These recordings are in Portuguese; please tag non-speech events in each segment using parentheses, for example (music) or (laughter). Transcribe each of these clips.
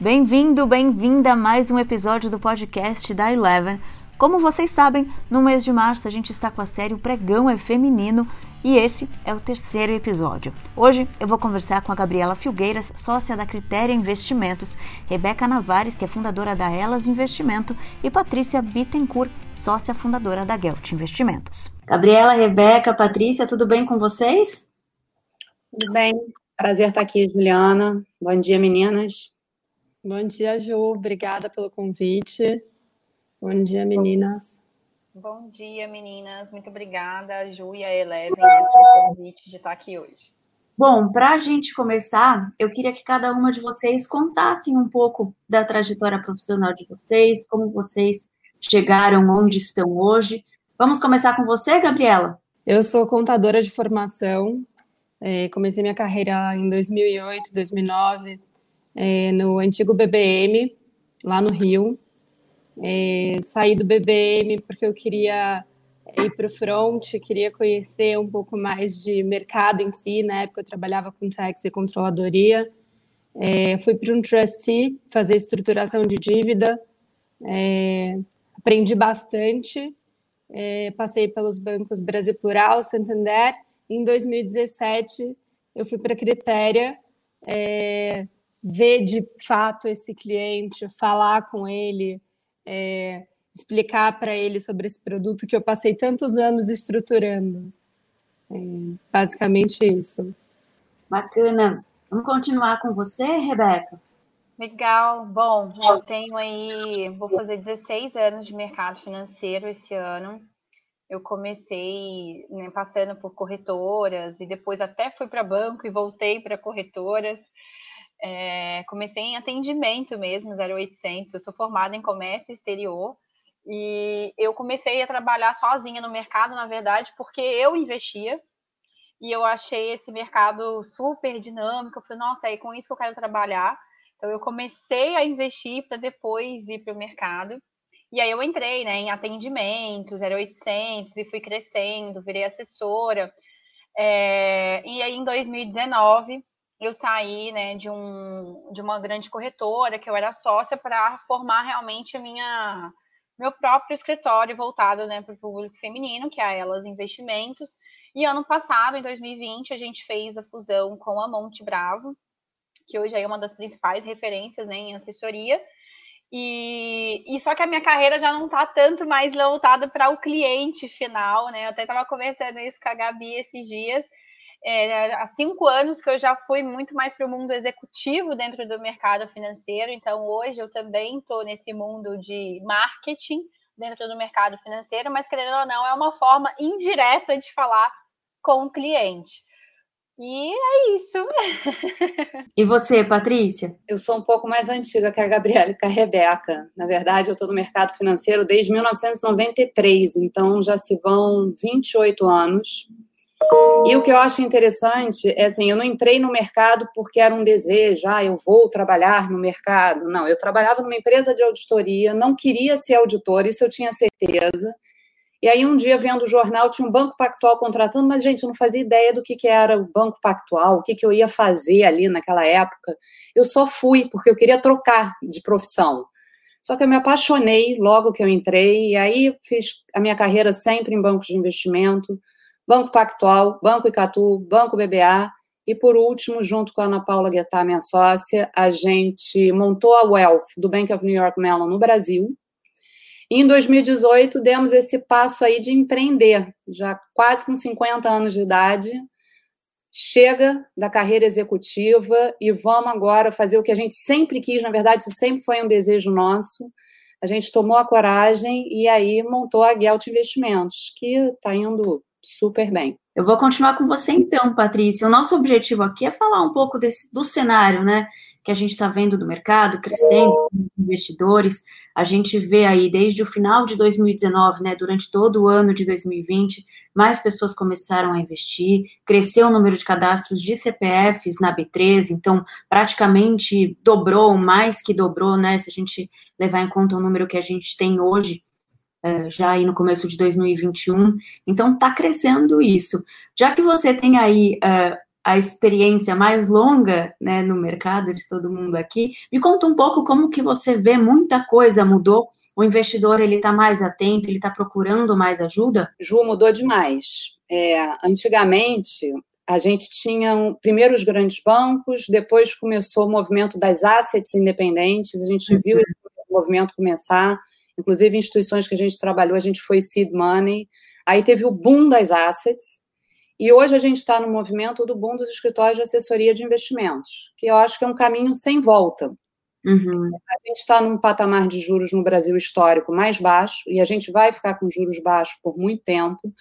Bem-vindo, bem-vinda a mais um episódio do podcast da Eleven. Como vocês sabem, no mês de março a gente está com a série O Pregão é Feminino e esse é o terceiro episódio. Hoje eu vou conversar com a Gabriela Filgueiras, sócia da Critéria Investimentos, Rebeca Navares, que é fundadora da Elas Investimento, e Patrícia Bittencourt, sócia fundadora da Gelt Investimentos. Gabriela, Rebeca, Patrícia, tudo bem com vocês? Tudo bem. Prazer estar aqui, Juliana. Bom dia, meninas. Bom dia, Ju. Obrigada pelo convite. Bom dia, meninas. Bom dia, meninas. Muito obrigada, Ju e a Eleven, né, pelo convite de estar aqui hoje. Bom, para a gente começar, eu queria que cada uma de vocês contassem um pouco da trajetória profissional de vocês, como vocês chegaram onde estão hoje. Vamos começar com você, Gabriela? Eu sou contadora de formação. É, comecei minha carreira em 2008, 2009 é, no antigo BBM, lá no Rio. É, saí do BBM porque eu queria ir para o front, queria conhecer um pouco mais de mercado em si. Na época eu trabalhava com tax e controladoria. É, fui para um trustee fazer estruturação de dívida. É, aprendi bastante. É, passei pelos bancos Brasil Plural, Santander. Em 2017 eu fui para a Critéria. Ver de fato esse cliente, falar com ele, é, explicar para ele sobre esse produto que eu passei tantos anos estruturando. É, basicamente isso. Bacana. Vamos continuar com você, Rebeca? Legal. Bom, eu tenho aí, vou fazer 16 anos de mercado financeiro esse ano. Eu comecei né, passando por corretoras e depois até fui para banco e voltei para corretoras. É, comecei em atendimento mesmo, 0800. Eu sou formada em comércio exterior e eu comecei a trabalhar sozinha no mercado, na verdade, porque eu investia e eu achei esse mercado super dinâmico. Eu falei, nossa, é com isso que eu quero trabalhar. Então, eu comecei a investir para depois ir para o mercado. E aí, eu entrei né, em atendimento, 0800, e fui crescendo, virei assessora. É, e aí, em 2019, eu saí né, de, um, de uma grande corretora, que eu era sócia, para formar realmente a minha meu próprio escritório voltado né, para o público feminino, que é a Elas Investimentos. E ano passado, em 2020, a gente fez a fusão com a Monte Bravo, que hoje é uma das principais referências né, em assessoria. E, e só que a minha carreira já não está tanto mais voltada para o cliente final, né? Eu até estava conversando isso com a Gabi esses dias, é, há cinco anos que eu já fui muito mais para o mundo executivo dentro do mercado financeiro, então hoje eu também estou nesse mundo de marketing dentro do mercado financeiro, mas querendo ou não, é uma forma indireta de falar com o cliente. E é isso. (laughs) E você, Patrícia? Eu sou um pouco mais antiga que a Gabriela e que a Rebeca. Na verdade, eu estou no mercado financeiro desde 1993, então já se vão 28 anos. E o que eu acho interessante é assim, eu não entrei no mercado porque era um desejo, ah, eu vou trabalhar no mercado. Não, eu trabalhava numa empresa de auditoria, não queria ser auditor, isso eu tinha certeza. E aí um dia vendo o jornal tinha um banco pactual contratando, mas gente, eu não fazia ideia do que, que era o banco pactual, o que, que eu ia fazer ali naquela época. Eu só fui porque eu queria trocar de profissão. Só que eu me apaixonei logo que eu entrei, e aí fiz a minha carreira sempre em bancos de investimento Banco Pactual, Banco Icatu, Banco BBA e, por último, junto com a Ana Paula Guetá, minha sócia, a gente montou a Wealth do Bank of New York Mellon no Brasil. E em 2018 demos esse passo aí de empreender, já quase com 50 anos de idade, chega da carreira executiva e vamos agora fazer o que a gente sempre quis, na verdade, isso sempre foi um desejo nosso. A gente tomou a coragem e aí montou a Gelt Investimentos, que está indo super bem. Eu vou continuar com você então, Patrícia. O nosso objetivo aqui é falar um pouco desse, do cenário, né? Que a gente está vendo do mercado crescendo, investidores. A gente vê aí desde o final de 2019, né? Durante todo o ano de 2020, mais pessoas começaram a investir, cresceu o número de cadastros de CPFs na B13, então praticamente dobrou, mais que dobrou, né? Se a gente levar em conta o número que a gente tem hoje já aí no começo de 2021. Então, está crescendo isso. Já que você tem aí é, a experiência mais longa né, no mercado de todo mundo aqui. Me conta um pouco como que você vê muita coisa mudou. O investidor ele está mais atento, ele está procurando mais ajuda? Ju mudou demais. É, antigamente a gente tinha um, primeiro os grandes bancos, depois começou o movimento das assets independentes. A gente uhum. viu esse movimento começar. Inclusive instituições que a gente trabalhou, a gente foi seed money. Aí teve o boom das assets e hoje a gente está no movimento do boom dos escritórios de assessoria de investimentos, que eu acho que é um caminho sem volta. Uhum. A gente está num patamar de juros no Brasil histórico mais baixo, e a gente vai ficar com juros baixos por muito tempo.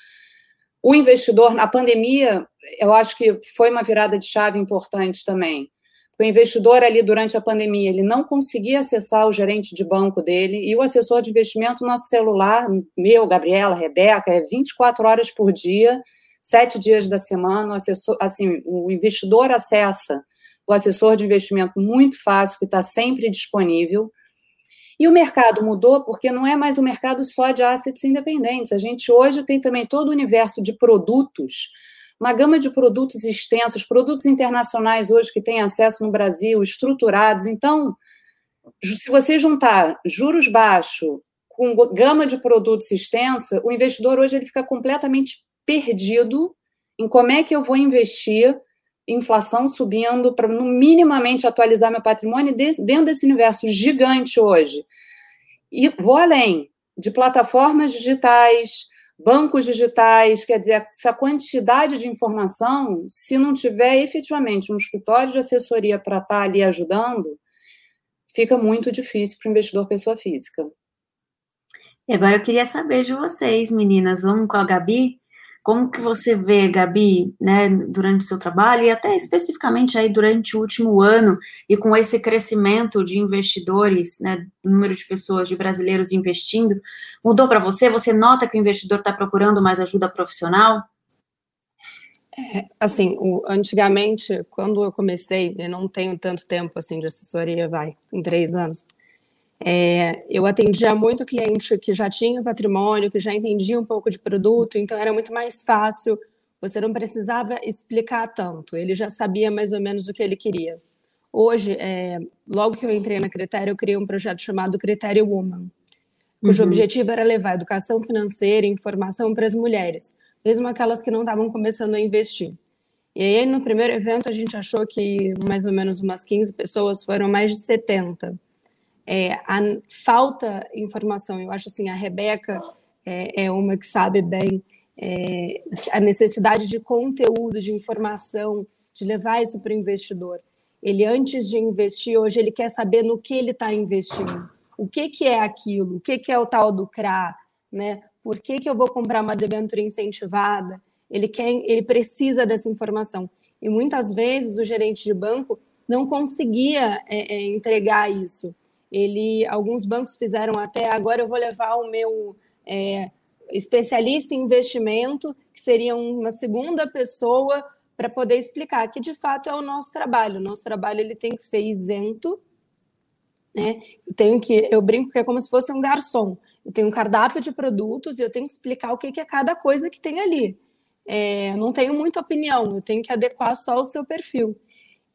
O investidor, na pandemia, eu acho que foi uma virada de chave importante também. O investidor ali durante a pandemia, ele não conseguia acessar o gerente de banco dele e o assessor de investimento, nosso celular, meu, Gabriela, Rebeca, é 24 horas por dia sete dias da semana, o assessor, assim, o investidor acessa o assessor de investimento muito fácil, que está sempre disponível. E o mercado mudou porque não é mais um mercado só de assets independentes. A gente hoje tem também todo o universo de produtos, uma gama de produtos extensas, produtos internacionais hoje que têm acesso no Brasil, estruturados. Então, se você juntar juros baixos com gama de produtos extensa, o investidor hoje ele fica completamente perdido em como é que eu vou investir, inflação subindo, para minimamente atualizar meu patrimônio dentro desse universo gigante hoje. E vou além de plataformas digitais, bancos digitais, quer dizer, essa quantidade de informação, se não tiver efetivamente um escritório de assessoria para estar tá ali ajudando, fica muito difícil para o investidor pessoa física. E agora eu queria saber de vocês, meninas, vamos com a Gabi? Como que você vê, Gabi, né, durante o seu trabalho e até especificamente aí durante o último ano e com esse crescimento de investidores, né, número de pessoas, de brasileiros investindo, mudou para você? Você nota que o investidor está procurando mais ajuda profissional? É, assim, o, antigamente, quando eu comecei, eu não tenho tanto tempo assim de assessoria, vai, em três anos. É, eu atendia muito cliente que já tinha patrimônio, que já entendia um pouco de produto, então era muito mais fácil, você não precisava explicar tanto, ele já sabia mais ou menos o que ele queria. Hoje, é, logo que eu entrei na Critério, eu criei um projeto chamado Critério Woman, cujo uhum. objetivo era levar educação financeira e informação para as mulheres, mesmo aquelas que não estavam começando a investir. E aí, no primeiro evento, a gente achou que mais ou menos umas 15 pessoas, foram mais de 70 é, a falta informação. Eu acho assim, a Rebeca é, é uma que sabe bem é, a necessidade de conteúdo, de informação, de levar isso para o investidor. Ele, antes de investir, hoje ele quer saber no que ele está investindo. O que, que é aquilo? O que, que é o tal do CRA? Né? Por que, que eu vou comprar uma debênture incentivada? Ele, quer, ele precisa dessa informação. E muitas vezes o gerente de banco não conseguia é, é, entregar isso ele, alguns bancos fizeram até agora eu vou levar o meu é, especialista em investimento, que seria uma segunda pessoa para poder explicar que de fato é o nosso trabalho. O nosso trabalho ele tem que ser isento, né? Eu tenho que, eu brinco que é como se fosse um garçom. Eu tenho um cardápio de produtos e eu tenho que explicar o que é cada coisa que tem ali. É, não tenho muita opinião, eu tenho que adequar só o seu perfil.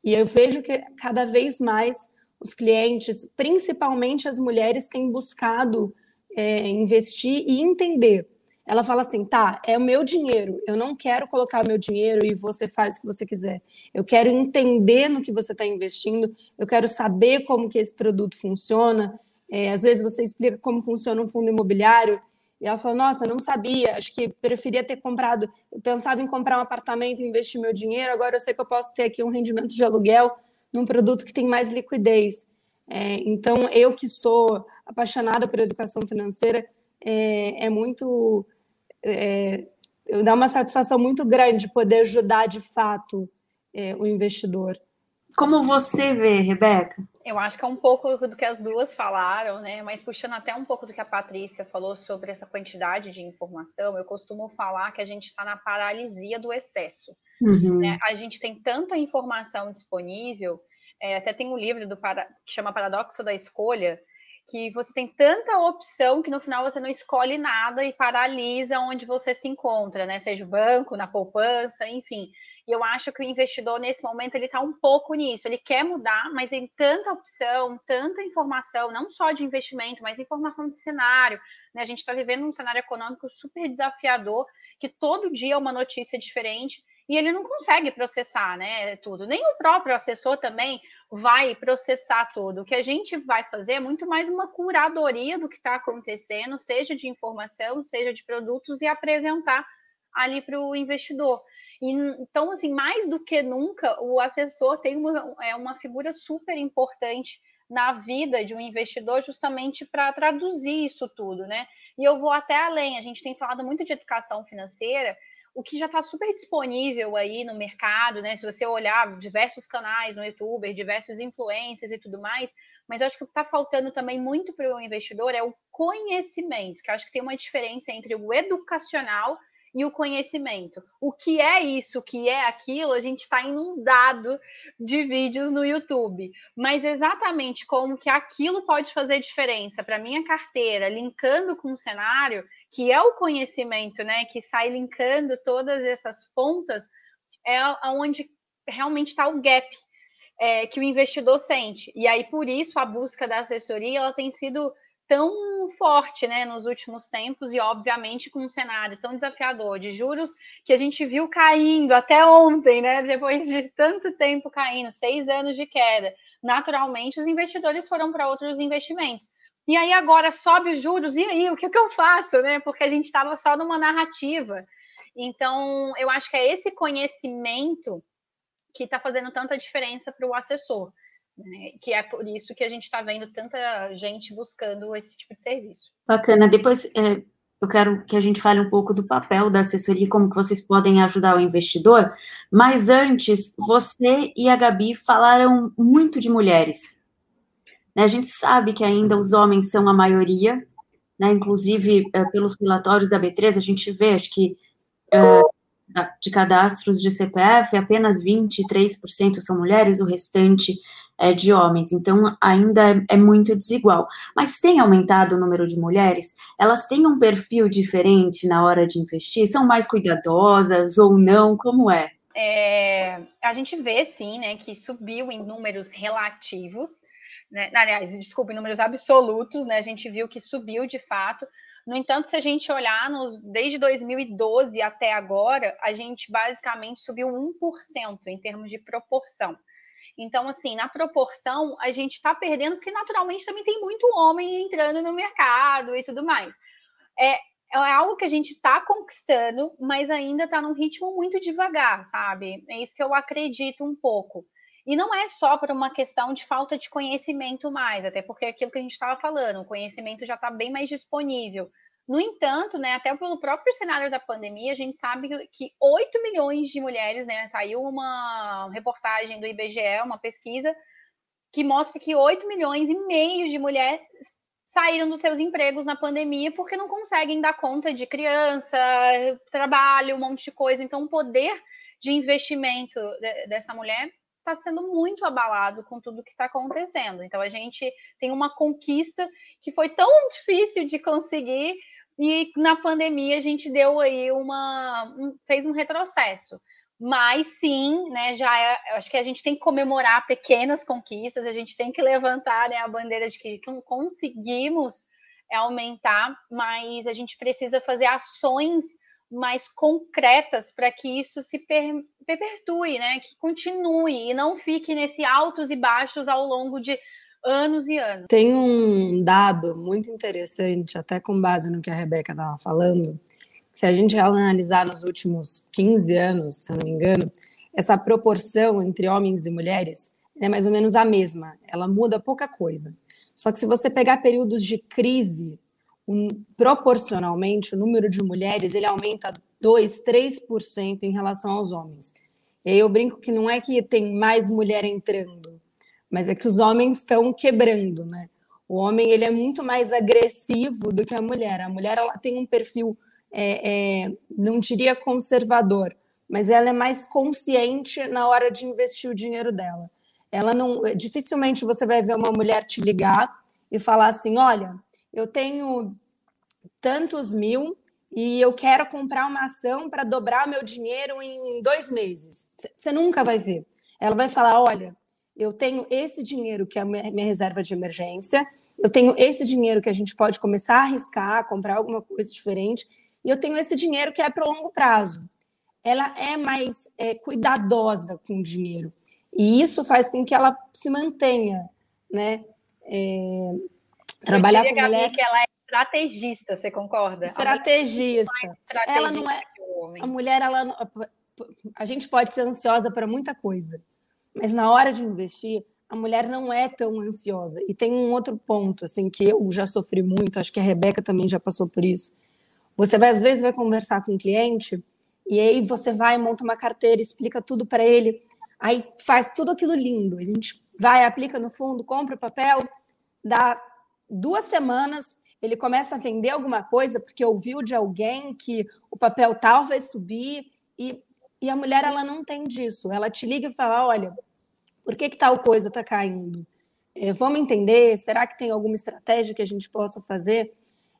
E eu vejo que cada vez mais os clientes, principalmente as mulheres, têm buscado é, investir e entender. Ela fala assim: tá, é o meu dinheiro, eu não quero colocar meu dinheiro e você faz o que você quiser. Eu quero entender no que você está investindo, eu quero saber como que esse produto funciona. É, às vezes você explica como funciona um fundo imobiliário e ela fala: Nossa, não sabia, acho que preferia ter comprado. Eu pensava em comprar um apartamento e investir meu dinheiro, agora eu sei que eu posso ter aqui um rendimento de aluguel num produto que tem mais liquidez. É, então, eu que sou apaixonada por educação financeira, é, é muito. É, dá uma satisfação muito grande poder ajudar de fato é, o investidor. Como você vê, Rebeca? Eu acho que é um pouco do que as duas falaram, né? Mas puxando até um pouco do que a Patrícia falou sobre essa quantidade de informação, eu costumo falar que a gente está na paralisia do excesso. Uhum. Né? A gente tem tanta informação disponível, é, até tem um livro do para, que chama Paradoxo da Escolha, que você tem tanta opção que no final você não escolhe nada e paralisa onde você se encontra, né? Seja o banco, na poupança, enfim. E eu acho que o investidor, nesse momento, ele está um pouco nisso. Ele quer mudar, mas tem tanta opção, tanta informação, não só de investimento, mas informação de cenário. Né? A gente está vivendo um cenário econômico super desafiador, que todo dia é uma notícia diferente e ele não consegue processar, né, tudo. Nem o próprio assessor também vai processar tudo. O que a gente vai fazer é muito mais uma curadoria do que está acontecendo, seja de informação, seja de produtos, e apresentar ali para o investidor. Então, assim, mais do que nunca, o assessor tem uma, é uma figura super importante na vida de um investidor justamente para traduzir isso tudo, né? E eu vou até além, a gente tem falado muito de educação financeira, o que já está super disponível aí no mercado, né? Se você olhar diversos canais no YouTube, diversos influencers e tudo mais, mas eu acho que o que está faltando também muito para o investidor é o conhecimento, que eu acho que tem uma diferença entre o educacional e o conhecimento. O que é isso, o que é aquilo, a gente está inundado de vídeos no YouTube. Mas exatamente como que aquilo pode fazer diferença para minha carteira, linkando com o cenário, que é o conhecimento, né? Que sai linkando todas essas pontas, é onde realmente está o gap. É, que o investidor sente. E aí, por isso, a busca da assessoria ela tem sido tão forte né, nos últimos tempos e, obviamente, com um cenário tão desafiador de juros que a gente viu caindo até ontem, né, depois de tanto tempo caindo, seis anos de queda. Naturalmente, os investidores foram para outros investimentos. E aí agora sobe os juros, e aí, o que, que eu faço? Né? Porque a gente estava só numa narrativa. Então, eu acho que é esse conhecimento que está fazendo tanta diferença para o assessor. Né? Que é por isso que a gente está vendo tanta gente buscando esse tipo de serviço. Bacana. Depois é, eu quero que a gente fale um pouco do papel da assessoria, como que vocês podem ajudar o investidor. Mas antes, você e a Gabi falaram muito de mulheres. Né? A gente sabe que ainda os homens são a maioria, né? inclusive é, pelos relatórios da B3, a gente vê, acho que é, de cadastros de CPF, apenas 23% são mulheres, o restante é, de homens, então ainda é, é, muito desigual. Mas tem aumentado o número de mulheres? Elas têm um perfil diferente na hora de investir? São mais cuidadosas ou não? Como é? é a gente vê sim, né, que subiu em números relativos, né, aliás, desculpa, em números absolutos, né, a gente viu que subiu de fato. No entanto, se a gente olhar nos, desde 2012 até agora, a gente basicamente subiu 1% em termos de proporção. Então, assim, na proporção, a gente está perdendo, porque naturalmente também tem muito homem entrando no mercado e tudo mais. É, é algo que a gente está conquistando, mas ainda está num ritmo muito devagar, sabe? É isso que eu acredito um pouco. E não é só por uma questão de falta de conhecimento mais, até porque é aquilo que a gente estava falando, o conhecimento já está bem mais disponível. No entanto, né, até pelo próprio cenário da pandemia, a gente sabe que 8 milhões de mulheres, né, saiu uma reportagem do IBGE, uma pesquisa, que mostra que 8 milhões e meio de mulheres saíram dos seus empregos na pandemia porque não conseguem dar conta de criança, trabalho, um monte de coisa. Então, o poder de investimento dessa mulher está sendo muito abalado com tudo que está acontecendo. Então, a gente tem uma conquista que foi tão difícil de conseguir e na pandemia a gente deu aí uma. Um, fez um retrocesso. Mas sim, né, já é, acho que a gente tem que comemorar pequenas conquistas, a gente tem que levantar né, a bandeira de que conseguimos aumentar, mas a gente precisa fazer ações mais concretas para que isso se per perpetue, né, que continue e não fique nesse altos e baixos ao longo de anos e anos. Tem um dado muito interessante, até com base no que a Rebeca estava falando, se a gente analisar nos últimos 15 anos, se eu não me engano, essa proporção entre homens e mulheres é mais ou menos a mesma, ela muda pouca coisa. Só que se você pegar períodos de crise, um, proporcionalmente, o número de mulheres ele aumenta 2, 3% em relação aos homens. E aí eu brinco que não é que tem mais mulher entrando, mas é que os homens estão quebrando, né? O homem ele é muito mais agressivo do que a mulher. A mulher ela tem um perfil, é, é, não diria conservador, mas ela é mais consciente na hora de investir o dinheiro dela. Ela não, dificilmente você vai ver uma mulher te ligar e falar assim, olha, eu tenho tantos mil e eu quero comprar uma ação para dobrar meu dinheiro em dois meses. Você nunca vai ver. Ela vai falar: olha, eu tenho esse dinheiro que é a minha reserva de emergência, eu tenho esse dinheiro que a gente pode começar a arriscar, comprar alguma coisa diferente, e eu tenho esse dinheiro que é para o longo prazo. Ela é mais é, cuidadosa com o dinheiro. E isso faz com que ela se mantenha, né? É, trabalhar com mulher... que ela é estrategista, você concorda? Estrategista. Ela não é a mulher, ela a gente pode ser ansiosa para muita coisa, mas na hora de investir, a mulher não é tão ansiosa. E tem um outro ponto, assim, que eu já sofri muito, acho que a Rebeca também já passou por isso. Você vai, às vezes, vai conversar com um cliente, e aí você vai, monta uma carteira, explica tudo para ele, aí faz tudo aquilo lindo. A gente vai, aplica no fundo, compra o papel, dá duas semanas, ele começa a vender alguma coisa porque ouviu de alguém que o papel tal vai subir, e, e a mulher ela não tem disso. Ela te liga e fala: olha, por que, que tal coisa está caindo? É, vamos entender, será que tem alguma estratégia que a gente possa fazer?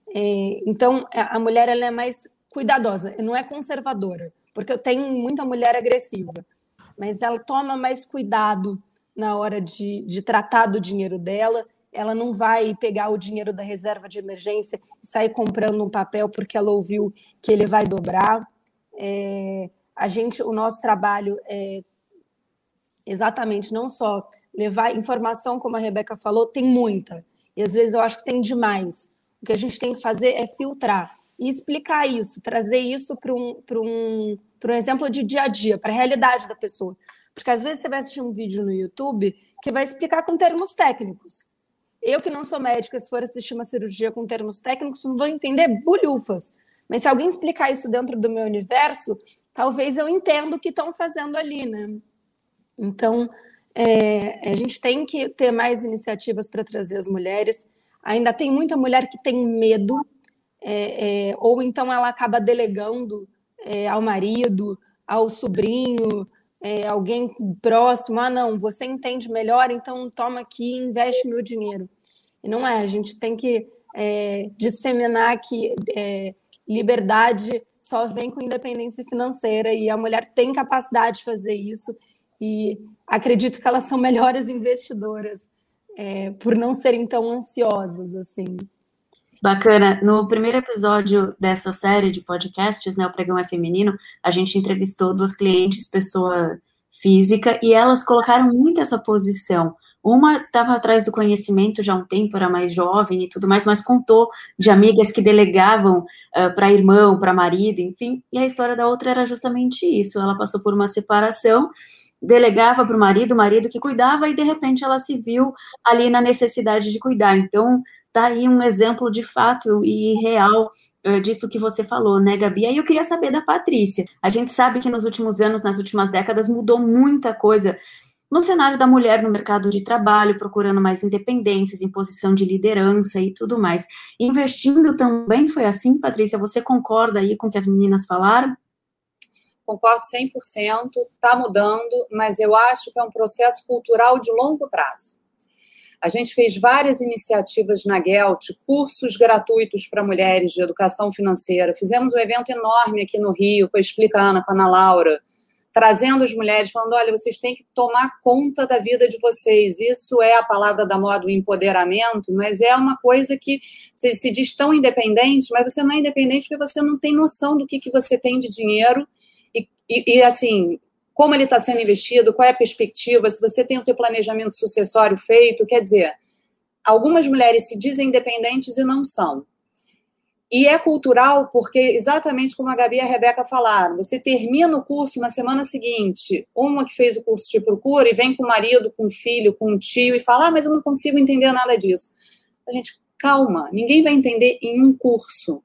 É, então, a mulher ela é mais cuidadosa, não é conservadora, porque eu tenho muita mulher agressiva, mas ela toma mais cuidado na hora de, de tratar do dinheiro dela. Ela não vai pegar o dinheiro da reserva de emergência e sair comprando um papel porque ela ouviu que ele vai dobrar. É, a gente, o nosso trabalho é exatamente não só levar informação, como a Rebeca falou, tem muita. E às vezes eu acho que tem demais. O que a gente tem que fazer é filtrar e explicar isso, trazer isso para um, um, um exemplo de dia a dia, para a realidade da pessoa. Porque às vezes você vai assistir um vídeo no YouTube que vai explicar com termos técnicos. Eu, que não sou médica, se for assistir uma cirurgia com termos técnicos, não vou entender bulhufas. Mas se alguém explicar isso dentro do meu universo, talvez eu entenda o que estão fazendo ali, né? Então, é, a gente tem que ter mais iniciativas para trazer as mulheres. Ainda tem muita mulher que tem medo, é, é, ou então ela acaba delegando é, ao marido, ao sobrinho, é, alguém próximo, ah, não, você entende melhor, então toma aqui e investe meu dinheiro. E não é, a gente tem que é, disseminar que liberdade só vem com independência financeira e a mulher tem capacidade de fazer isso e acredito que elas são melhores investidoras é, por não serem tão ansiosas assim. Bacana. No primeiro episódio dessa série de podcasts, né, o Pregão é Feminino, a gente entrevistou duas clientes, pessoa física, e elas colocaram muito essa posição. Uma estava atrás do conhecimento já há um tempo, era mais jovem e tudo mais, mas contou de amigas que delegavam uh, para irmão, para marido, enfim. E a história da outra era justamente isso. Ela passou por uma separação, delegava para o marido, o marido que cuidava, e de repente ela se viu ali na necessidade de cuidar. Então, tá aí um exemplo de fato e real disso que você falou, né, Gabi? E aí eu queria saber da Patrícia. A gente sabe que nos últimos anos, nas últimas décadas, mudou muita coisa no cenário da mulher no mercado de trabalho, procurando mais independências, em posição de liderança e tudo mais. Investindo também foi assim, Patrícia? Você concorda aí com o que as meninas falaram? Concordo 100%, está mudando, mas eu acho que é um processo cultural de longo prazo. A gente fez várias iniciativas na Gelt, cursos gratuitos para mulheres de educação financeira. Fizemos um evento enorme aqui no Rio, com a Explica Ana, com a Ana Laura, trazendo as mulheres, falando: olha, vocês têm que tomar conta da vida de vocês. Isso é a palavra da moda, o empoderamento, mas é uma coisa que você se diz tão independente, mas você não é independente porque você não tem noção do que, que você tem de dinheiro. E, e, e assim, como ele está sendo investido, qual é a perspectiva, se você tem o teu planejamento sucessório feito, quer dizer, algumas mulheres se dizem independentes e não são. E é cultural porque, exatamente como a Gabi e a Rebeca falaram, você termina o curso na semana seguinte, uma que fez o curso te procura e vem com o marido, com o filho, com o tio e fala, ah, mas eu não consigo entender nada disso. A gente, calma, ninguém vai entender em um curso.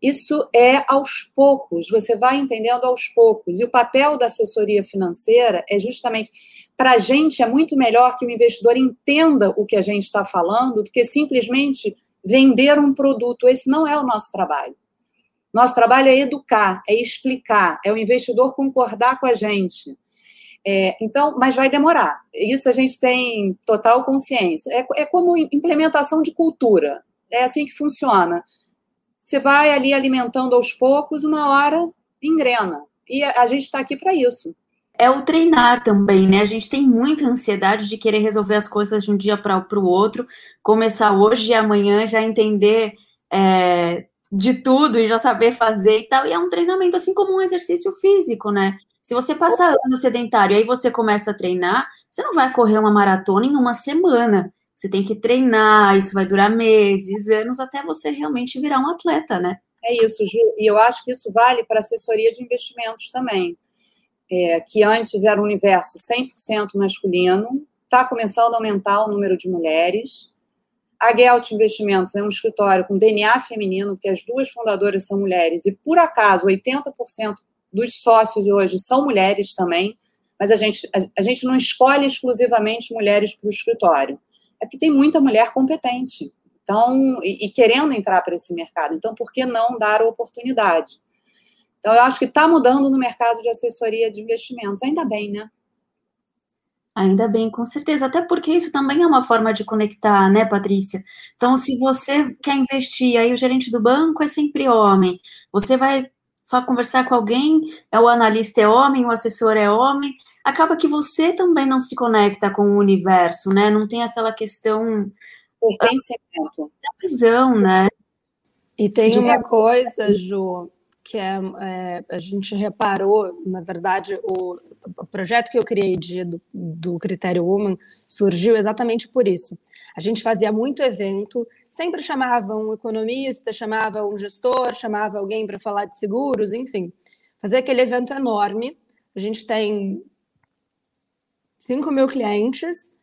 Isso é aos poucos, você vai entendendo aos poucos. E o papel da assessoria financeira é justamente para a gente é muito melhor que o investidor entenda o que a gente está falando do que simplesmente vender um produto. Esse não é o nosso trabalho. Nosso trabalho é educar, é explicar, é o investidor concordar com a gente. É, então, mas vai demorar. Isso a gente tem total consciência. É, é como implementação de cultura. É assim que funciona você vai ali alimentando aos poucos, uma hora engrena. E a gente está aqui para isso. É o treinar também, né? A gente tem muita ansiedade de querer resolver as coisas de um dia para o outro, começar hoje e amanhã já entender é, de tudo e já saber fazer e tal. E é um treinamento, assim como um exercício físico, né? Se você passar ano sedentário e aí você começa a treinar, você não vai correr uma maratona em uma semana. Você tem que treinar, isso vai durar meses, anos, até você realmente virar um atleta, né? É isso, Ju. E eu acho que isso vale para assessoria de investimentos também. É, que antes era um universo 100% masculino, está começando a aumentar o número de mulheres. A Gelt Investimentos é um escritório com DNA feminino, porque as duas fundadoras são mulheres, e por acaso 80% dos sócios hoje são mulheres também, mas a gente, a, a gente não escolhe exclusivamente mulheres para o escritório. É porque tem muita mulher competente. Então, e, e querendo entrar para esse mercado. Então, por que não dar a oportunidade? Então, eu acho que está mudando no mercado de assessoria de investimentos. Ainda bem, né? Ainda bem, com certeza. Até porque isso também é uma forma de conectar, né, Patrícia? Então, se você quer investir, aí o gerente do banco é sempre homem. Você vai conversar com alguém, é o analista é homem, o assessor é homem. Acaba que você também não se conecta com o universo, né? Não tem aquela questão pertencimento. Da visão, né? E tem uma coisa, Ju, que é, é, a gente reparou, na verdade, o, o projeto que eu criei de, do, do Critério Woman surgiu exatamente por isso. A gente fazia muito evento, sempre chamava um economista, chamava um gestor, chamava alguém para falar de seguros, enfim. Fazer aquele evento enorme. A gente tem 5 mil clientes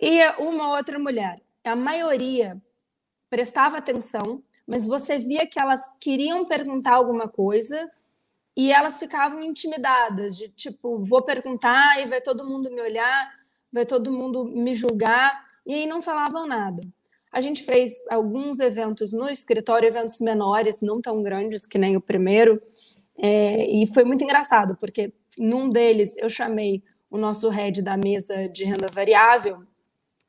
e uma outra mulher a maioria prestava atenção, mas você via que elas queriam perguntar alguma coisa e elas ficavam intimidadas, de tipo, vou perguntar e vai todo mundo me olhar, vai todo mundo me julgar, e aí não falavam nada. A gente fez alguns eventos no escritório, eventos menores, não tão grandes que nem o primeiro, é, e foi muito engraçado, porque num deles eu chamei o nosso head da mesa de renda variável,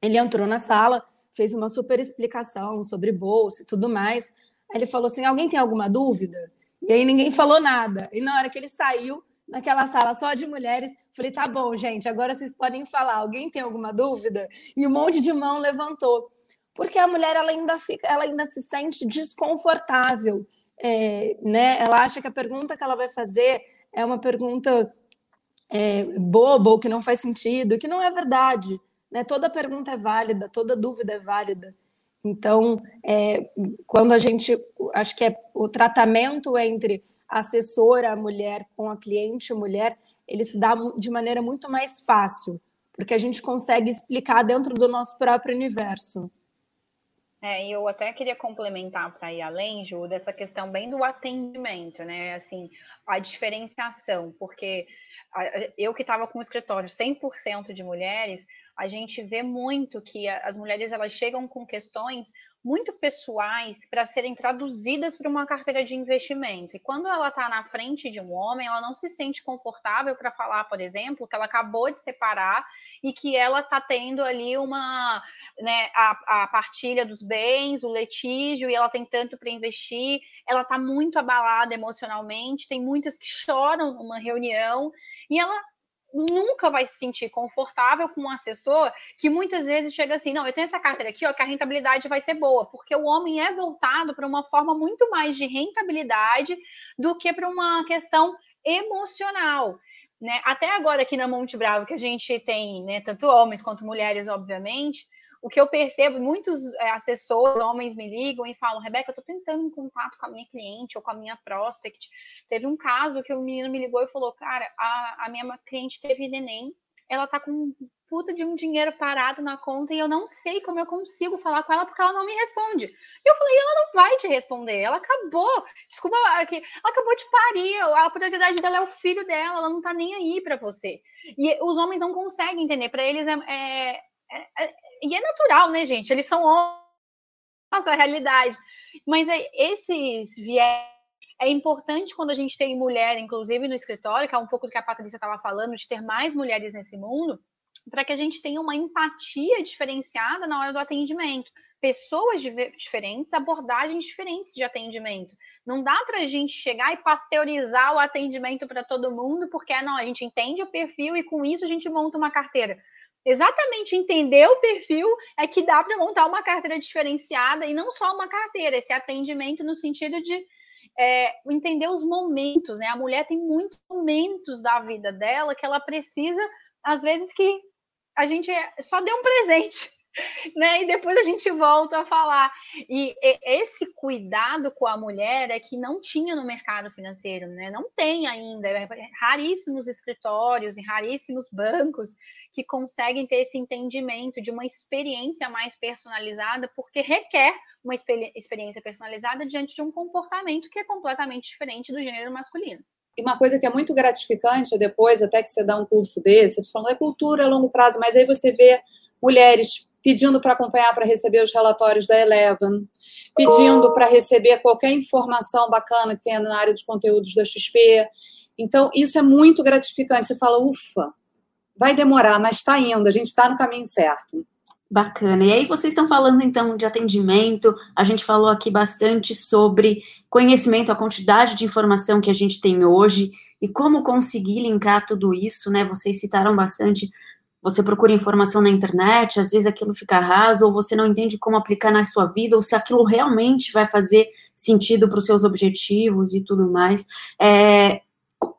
ele entrou na sala, fez uma super explicação sobre bolsa e tudo mais. Aí ele falou assim: alguém tem alguma dúvida? E aí ninguém falou nada. E na hora que ele saiu naquela sala só de mulheres, falei: tá bom, gente, agora vocês podem falar. Alguém tem alguma dúvida? E um monte de mão levantou. Porque a mulher ela ainda fica, ela ainda se sente desconfortável, é, né? Ela acha que a pergunta que ela vai fazer é uma pergunta é, boba ou que não faz sentido, que não é verdade. Né? Toda pergunta é válida, toda dúvida é válida. Então, é, quando a gente, acho que é o tratamento entre a assessora, mulher, com a cliente, mulher, ele se dá de maneira muito mais fácil, porque a gente consegue explicar dentro do nosso próprio universo. É, eu até queria complementar para ir além, Ju, dessa questão bem do atendimento, né? Assim, a diferenciação, porque eu que estava com o escritório 100% de mulheres, a gente vê muito que as mulheres elas chegam com questões muito pessoais para serem traduzidas para uma carteira de investimento. E quando ela está na frente de um homem, ela não se sente confortável para falar, por exemplo, que ela acabou de separar e que ela está tendo ali uma, né, a, a partilha dos bens, o litígio, e ela tem tanto para investir, ela está muito abalada emocionalmente, tem muitas que choram numa reunião, e ela nunca vai se sentir confortável com um assessor que muitas vezes chega assim, não, eu tenho essa carteira aqui, ó, que a rentabilidade vai ser boa, porque o homem é voltado para uma forma muito mais de rentabilidade do que para uma questão emocional. Né? Até agora aqui na Monte Bravo, que a gente tem né, tanto homens quanto mulheres, obviamente, o que eu percebo, muitos é, assessores, homens me ligam e falam, Rebeca, eu estou tentando um contato com a minha cliente ou com a minha prospect. Teve um caso que o menino me ligou e falou, cara, a, a minha cliente teve neném, ela tá com um puta de um dinheiro parado na conta e eu não sei como eu consigo falar com ela porque ela não me responde. E eu falei, ela não vai te responder, ela acabou, desculpa, aqui, ela acabou de parir, a prioridade dela é o filho dela, ela não tá nem aí para você. E os homens não conseguem entender, para eles é, é, é, e é natural, né, gente? Eles são nossa realidade. Mas é, esses viés é importante quando a gente tem mulher, inclusive no escritório, que é um pouco do que a Patrícia estava falando, de ter mais mulheres nesse mundo, para que a gente tenha uma empatia diferenciada na hora do atendimento. pessoas diferentes, abordagens diferentes de atendimento. Não dá para a gente chegar e pasteurizar o atendimento para todo mundo, porque não, a gente entende o perfil e com isso a gente monta uma carteira. Exatamente entender o perfil é que dá para montar uma carteira diferenciada e não só uma carteira, esse atendimento no sentido de é, entender os momentos, né? A mulher tem muitos momentos da vida dela que ela precisa, às vezes, que a gente só dê um presente (laughs) né? E depois a gente volta a falar. E esse cuidado com a mulher é que não tinha no mercado financeiro, né? Não tem ainda. É raríssimos escritórios e raríssimos bancos que conseguem ter esse entendimento de uma experiência mais personalizada, porque requer uma experiência personalizada diante de um comportamento que é completamente diferente do gênero masculino. E uma coisa que é muito gratificante, depois até que você dá um curso desse, você fala, é cultura a longo prazo, mas aí você vê mulheres pedindo para acompanhar para receber os relatórios da Eleven, pedindo para receber qualquer informação bacana que tenha na área de conteúdos da XP. Então, isso é muito gratificante. Você fala, ufa, vai demorar, mas está indo, a gente está no caminho certo. Bacana. E aí vocês estão falando então de atendimento, a gente falou aqui bastante sobre conhecimento, a quantidade de informação que a gente tem hoje e como conseguir linkar tudo isso, né? Vocês citaram bastante você procura informação na internet, às vezes aquilo fica raso, ou você não entende como aplicar na sua vida, ou se aquilo realmente vai fazer sentido para os seus objetivos e tudo mais. É,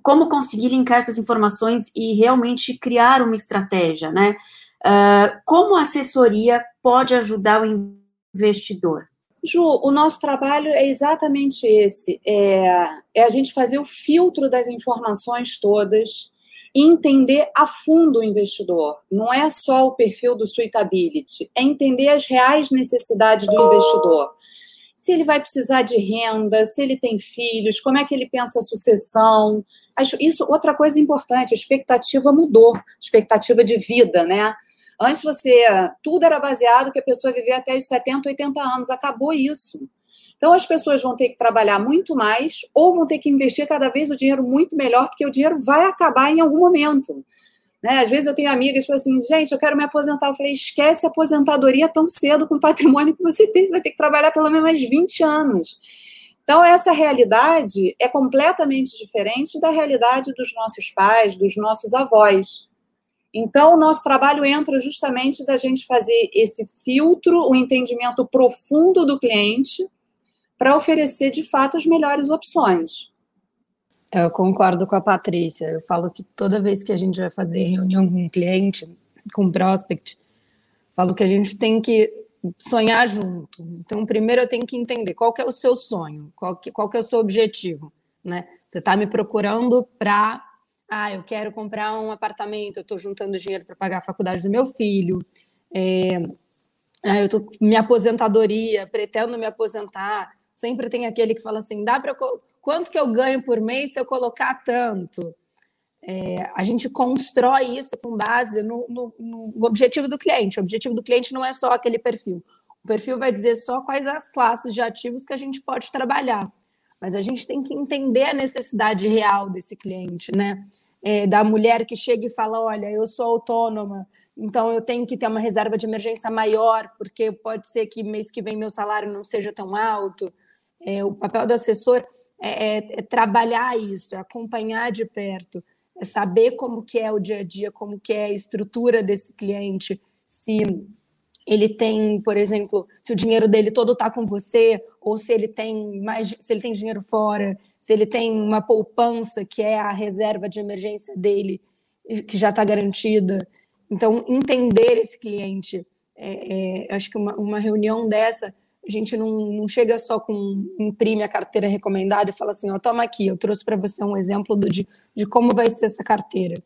como conseguir linkar essas informações e realmente criar uma estratégia, né? Uh, como a assessoria pode ajudar o investidor? Ju, o nosso trabalho é exatamente esse: é, é a gente fazer o filtro das informações todas entender a fundo o investidor. Não é só o perfil do suitability, é entender as reais necessidades do investidor. Se ele vai precisar de renda, se ele tem filhos, como é que ele pensa a sucessão. Isso, outra coisa importante, a expectativa mudou, expectativa de vida, né? Antes você, tudo era baseado que a pessoa vivia até os 70, 80 anos, acabou isso. Então, as pessoas vão ter que trabalhar muito mais ou vão ter que investir cada vez o dinheiro muito melhor, porque o dinheiro vai acabar em algum momento. Né? Às vezes eu tenho amigas que falam assim, gente, eu quero me aposentar. Eu falei, esquece a aposentadoria tão cedo com o patrimônio que você tem, você vai ter que trabalhar pelo menos mais 20 anos. Então, essa realidade é completamente diferente da realidade dos nossos pais, dos nossos avós. Então, o nosso trabalho entra justamente da gente fazer esse filtro, o entendimento profundo do cliente, para oferecer de fato as melhores opções. Eu concordo com a Patrícia. Eu falo que toda vez que a gente vai fazer reunião com um cliente, com um prospect, falo que a gente tem que sonhar junto. Então, primeiro eu tenho que entender qual que é o seu sonho, qual que, qual que é o seu objetivo, né? Você está me procurando para, ah, eu quero comprar um apartamento, eu estou juntando dinheiro para pagar a faculdade do meu filho, é, eu estou minha aposentadoria, pretendo me aposentar, Sempre tem aquele que fala assim: dá para quanto que eu ganho por mês se eu colocar tanto? É, a gente constrói isso com base no, no, no, objetivo do cliente. O objetivo do cliente não é só aquele perfil. O perfil vai dizer só quais as classes de ativos que a gente pode trabalhar. Mas a gente tem que entender a necessidade real desse cliente, né? É, da mulher que chega e fala: olha, eu sou autônoma, então eu tenho que ter uma reserva de emergência maior, porque pode ser que mês que vem meu salário não seja tão alto. É, o papel do assessor é, é, é, trabalhar isso, é acompanhar de perto, é saber como que é o dia a dia, como que é a estrutura desse cliente, se ele tem, por exemplo, se o dinheiro dele todo está com você, ou se ele tem mais, se ele tem dinheiro fora, se ele tem uma poupança que é a reserva de emergência dele, que já está garantida. Então, entender esse cliente, é, é, acho que uma, uma reunião dessa a gente não, não chega só com imprime a carteira recomendada e fala assim, ó, toma aqui, eu trouxe para você um exemplo do, de, de como vai ser essa carteira.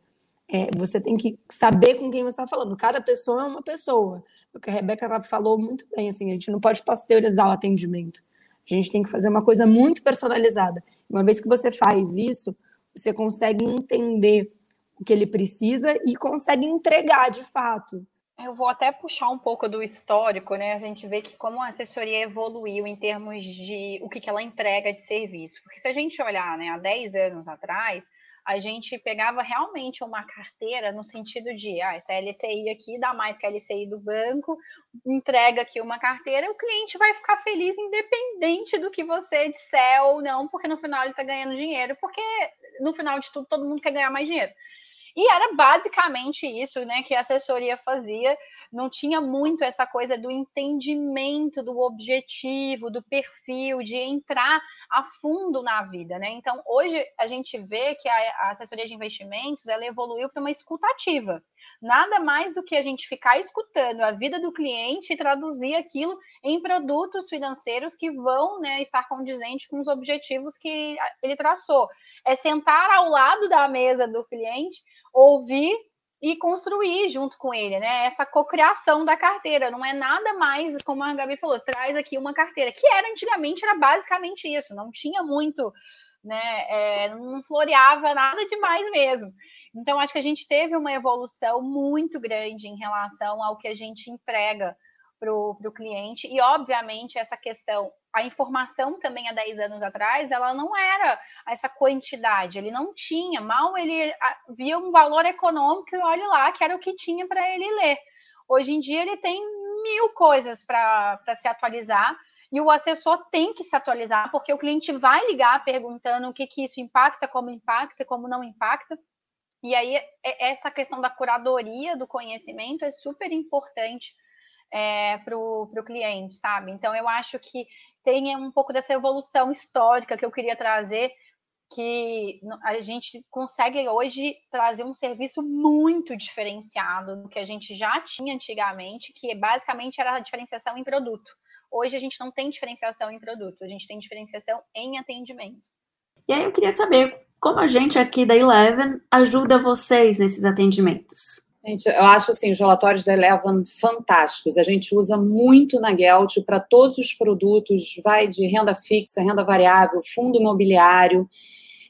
É, você tem que saber com quem você está falando. Cada pessoa é uma pessoa. O que a Rebeca falou muito bem, assim, a gente não pode pasteurizar o atendimento. A gente tem que fazer uma coisa muito personalizada. Uma vez que você faz isso, você consegue entender o que ele precisa e consegue entregar de fato. Eu vou até puxar um pouco do histórico, né? A gente vê que como a assessoria evoluiu em termos de o que, que ela entrega de serviço. Porque se a gente olhar né, há 10 anos atrás, a gente pegava realmente uma carteira no sentido de, ah, essa LCI aqui dá mais que a LCI do banco, entrega aqui uma carteira, o cliente vai ficar feliz independente do que você disser ou não, porque no final ele está ganhando dinheiro, porque no final de tudo todo mundo quer ganhar mais dinheiro. E era basicamente isso, né, que a assessoria fazia não tinha muito essa coisa do entendimento do objetivo, do perfil, de entrar a fundo na vida, né? Então, hoje a gente vê que a, assessoria de investimentos ela evoluiu para uma escutativa. Nada mais do que a gente ficar escutando a vida do cliente e traduzir aquilo em produtos financeiros que vão né, estar condizentes com os objetivos que ele traçou. É sentar ao lado da mesa do cliente, ouvir e construir junto com ele, né? Essa cocriação da carteira. Não é nada mais, como a Gabi falou, traz aqui uma carteira, que era antigamente, era basicamente isso, não tinha muito, né? É, não floreava nada demais mesmo. Então, acho que a gente teve uma evolução muito grande em relação ao que a gente entrega para o cliente. E, obviamente, essa questão, a informação também há 10 anos atrás, ela não era essa quantidade, ele não tinha, mal ele via um valor econômico e olha lá, que era o que tinha para ele ler. Hoje em dia, ele tem mil coisas para se atualizar. E o assessor tem que se atualizar, porque o cliente vai ligar perguntando o que, que isso impacta, como impacta, como não impacta. E aí, essa questão da curadoria do conhecimento é super importante é, para o cliente, sabe? Então, eu acho que tem um pouco dessa evolução histórica que eu queria trazer, que a gente consegue hoje trazer um serviço muito diferenciado do que a gente já tinha antigamente, que basicamente era a diferenciação em produto. Hoje a gente não tem diferenciação em produto, a gente tem diferenciação em atendimento. E aí eu queria saber como a gente aqui da Eleven ajuda vocês nesses atendimentos. Gente, eu acho assim, os relatórios da Eleven fantásticos. A gente usa muito na Gelt para todos os produtos, vai de renda fixa, renda variável, fundo imobiliário.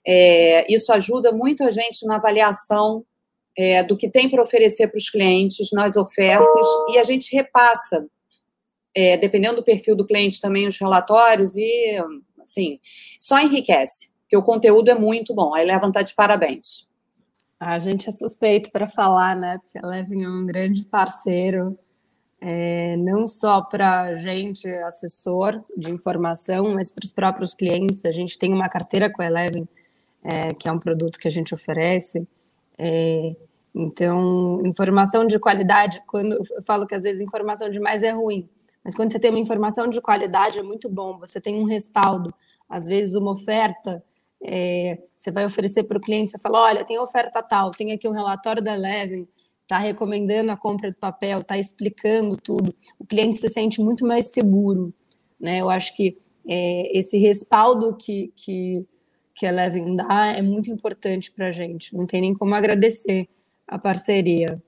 É, isso ajuda muito a gente na avaliação é, do que tem para oferecer para os clientes, nas ofertas, e a gente repassa, é, dependendo do perfil do cliente, também os relatórios, e assim, só enriquece, porque o conteúdo é muito bom. A Eleven está de parabéns. A gente é suspeito para falar, né? Porque a Eleven é um grande parceiro, é, não só para gente, assessor de informação, mas para os próprios clientes. A gente tem uma carteira com a Eleven, é, que é um produto que a gente oferece. É, então, informação de qualidade, quando eu falo que às vezes informação demais é ruim, mas quando você tem uma informação de qualidade é muito bom, você tem um respaldo, às vezes uma oferta é, você vai oferecer para o cliente, você fala, olha, tem oferta tal, tem aqui um relatório da Eleven, está recomendando a compra do papel, está explicando tudo. O cliente se sente muito mais seguro, né? Eu acho que é, esse respaldo que, que, que a Eleven dá é muito importante para a gente. Não tem nem como agradecer a parceria.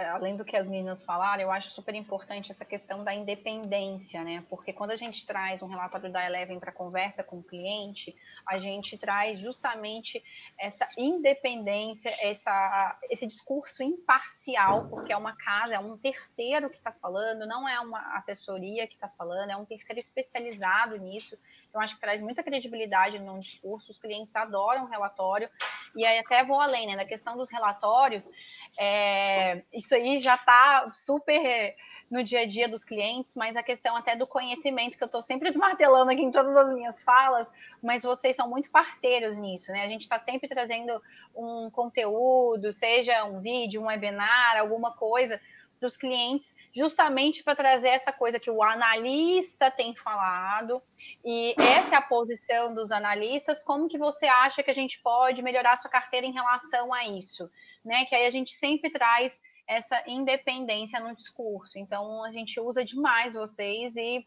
É, além do que as meninas falaram, eu acho super importante essa questão da independência, né? Porque quando a gente traz um relatório da Eleven para conversa com o cliente, a gente traz justamente essa independência, essa, esse discurso imparcial, porque é uma casa, é um terceiro que está falando, não é uma assessoria que está falando, é um terceiro especializado nisso. Então, acho que traz muita credibilidade no discurso, os clientes adoram relatório, e aí até vou além, né? Na questão dos relatórios, é, isso aí já está super no dia a dia dos clientes, mas a questão até do conhecimento, que eu estou sempre (laughs) martelando aqui em todas as minhas falas, mas vocês são muito parceiros nisso, né? A gente está sempre trazendo um conteúdo, seja um vídeo, um webinar, alguma coisa, para os clientes, justamente para trazer essa coisa que o analista tem falado, e essa é a posição dos analistas, como que você acha que a gente pode melhorar sua carteira em relação a isso? Né? Que aí a gente sempre traz essa independência no discurso. Então, a gente usa demais vocês e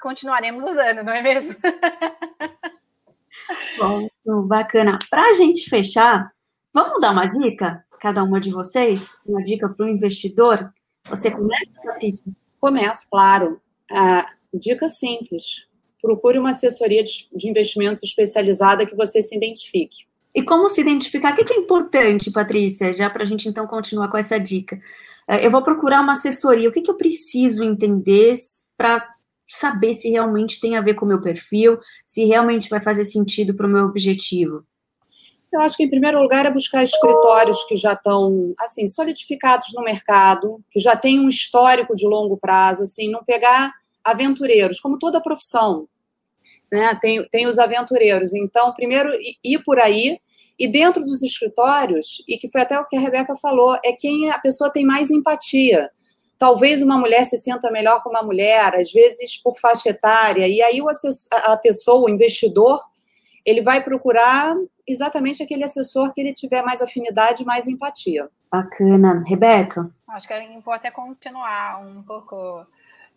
continuaremos usando, não é mesmo? (laughs) Bom, bacana. Para a gente fechar, vamos dar uma dica, cada uma de vocês, uma dica para o investidor você começa, Patrícia? Começo, claro. Ah, dica simples. Procure uma assessoria de investimentos especializada que você se identifique. E como se identificar? O que é importante, Patrícia? Já para a gente então continuar com essa dica. É, eu vou procurar uma assessoria. O que, eu preciso entender para saber se realmente tem a ver com o meu perfil, se realmente vai fazer sentido para o meu objetivo? Eu acho que, em primeiro lugar, é buscar escritórios que já estão, assim, solidificados no mercado, que já têm um histórico de longo prazo, assim, não pegar aventureiros, como toda profissão, né? Tem, tem os aventureiros. Então, primeiro, ir por aí, e dentro dos escritórios, e que foi até o que a Rebeca falou, é quem a pessoa tem mais empatia. Talvez uma mulher se sinta melhor com uma mulher, às vezes por faixa etária, e aí o assessor, a pessoa, o investidor, ele vai procurar exatamente aquele assessor que ele tiver mais afinidade, mais empatia. Bacana. Rebeca? Acho que importa é continuar um pouco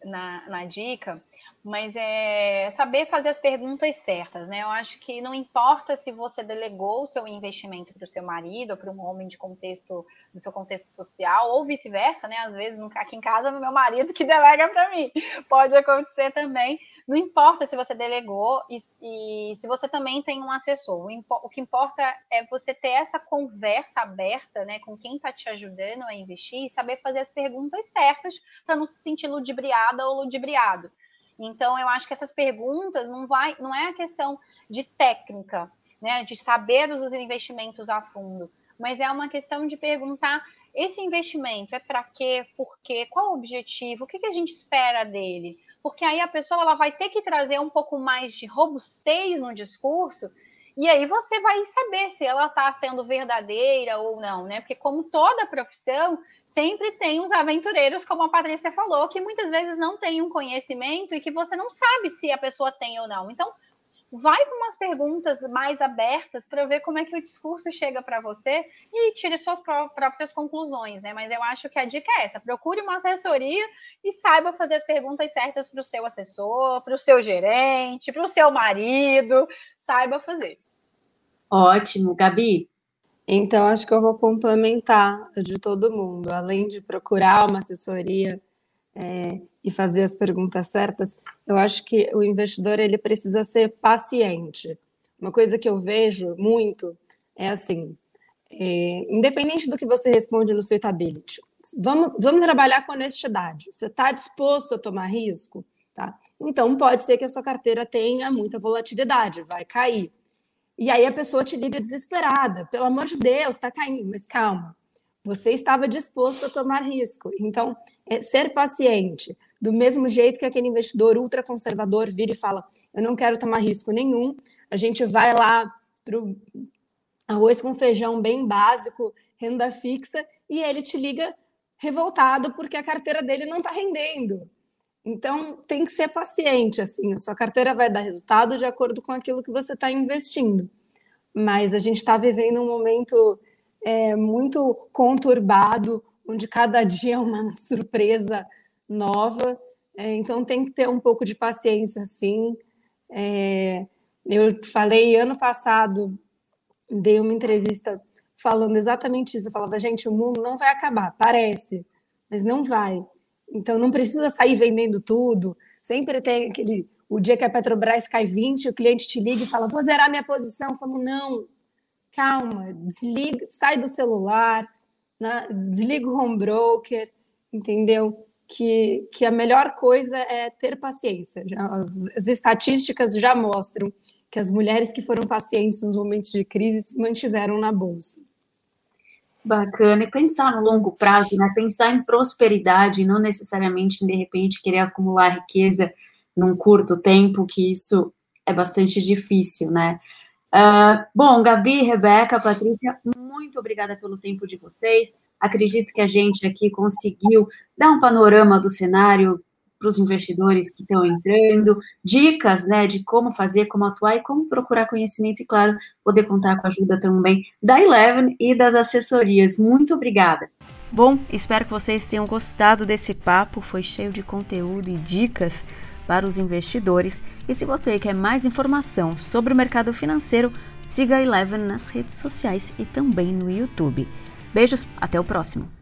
na, na dica, mas é saber fazer as perguntas certas, né? Eu acho que não importa se você delegou o seu investimento para o seu marido para um homem de contexto do seu contexto social ou vice-versa, né? Às vezes aqui em casa meu marido que delega para mim, pode acontecer também. Não importa se você delegou e, e, se você também tem um assessor. O, o, que importa é você ter essa conversa aberta né, com quem está te ajudando a investir e saber fazer as perguntas certas para não se sentir ludibriada ou ludibriado. Então, eu acho que essas perguntas não, vai, não é a questão de técnica, né, de saber os investimentos a fundo, mas é uma questão de perguntar esse investimento é para quê, por quê, qual o objetivo, o que, que a gente espera dele? Porque aí a pessoa ela vai ter que trazer um pouco mais de robustez no discurso, e aí você vai saber se ela está sendo verdadeira ou não, né? Porque como toda profissão, sempre tem os aventureiros, como a Patrícia falou, que muitas vezes não tem um conhecimento e que você não sabe se a pessoa tem ou não. Então, vai com umas perguntas mais abertas para ver como é que o discurso chega para você e tire suas pró próprias conclusões, né? Mas eu acho que a dica é essa: procure uma assessoria e saiba fazer as perguntas certas para o seu assessor, para o seu gerente, para o seu marido, saiba fazer. Ótimo, Gabi. Então, acho que eu vou complementar de todo mundo, além de procurar uma assessoria é, e fazer as perguntas certas, eu acho que o investidor ele precisa ser paciente. Uma coisa que eu vejo muito é assim, é, independente do que você responde no suitability, vamos, vamos trabalhar com honestidade. Você está disposto a tomar risco? Tá? Então, pode ser que a sua carteira tenha muita volatilidade, vai cair. E aí a pessoa te liga desesperada, pelo amor de Deus, está caindo, mas calma. Você estava disposto a tomar risco. Então, é ser paciente, do mesmo jeito que aquele investidor ultraconservador vira e fala: Eu não quero tomar risco nenhum, a gente vai lá para o arroz com feijão bem básico, renda fixa, e ele te liga revoltado porque a carteira dele não está rendendo. Então, tem que ser paciente, assim, a sua carteira vai dar resultado de acordo com aquilo que você está investindo. Mas a gente está vivendo um momento é, muito conturbado, onde cada dia é (laughs) uma surpresa nova. É, então tem que ter um pouco de paciência, sim. É, eu falei ano passado, dei uma entrevista falando exatamente isso. Eu falava, gente, o mundo não vai acabar, parece, mas não vai. Então não precisa sair vendendo tudo. Sempre tem aquele o dia que a Petrobras cai 20, o cliente te liga e fala: "Vou zerar minha posição". Eu falo: "Não, calma, desliga, sai do celular, né? desliga o home broker, entendeu? Que, que a melhor coisa é ter paciência. As estatísticas já mostram que as mulheres que foram pacientes nos momentos de crise se mantiveram na bolsa. Bacana. E pensar no longo prazo, né? Pensar em prosperidade, não necessariamente de repente, querer acumular riqueza num curto tempo, que isso é bastante difícil, né? Uh, bom, Gabi, Rebeca, Patrícia, muito obrigada pelo tempo de vocês. Acredito que a gente aqui conseguiu dar um panorama do cenário para os investidores que estão entrando, dicas né, de como fazer, como atuar e como procurar conhecimento e, claro, poder contar com a ajuda também da Eleven e das assessorias. Muito obrigada. Bom, espero que vocês tenham gostado desse papo, foi cheio de conteúdo e dicas para os investidores. E se você quer mais informação sobre o mercado financeiro, siga a Eleven nas redes sociais e também no YouTube. Beijos, até o próximo!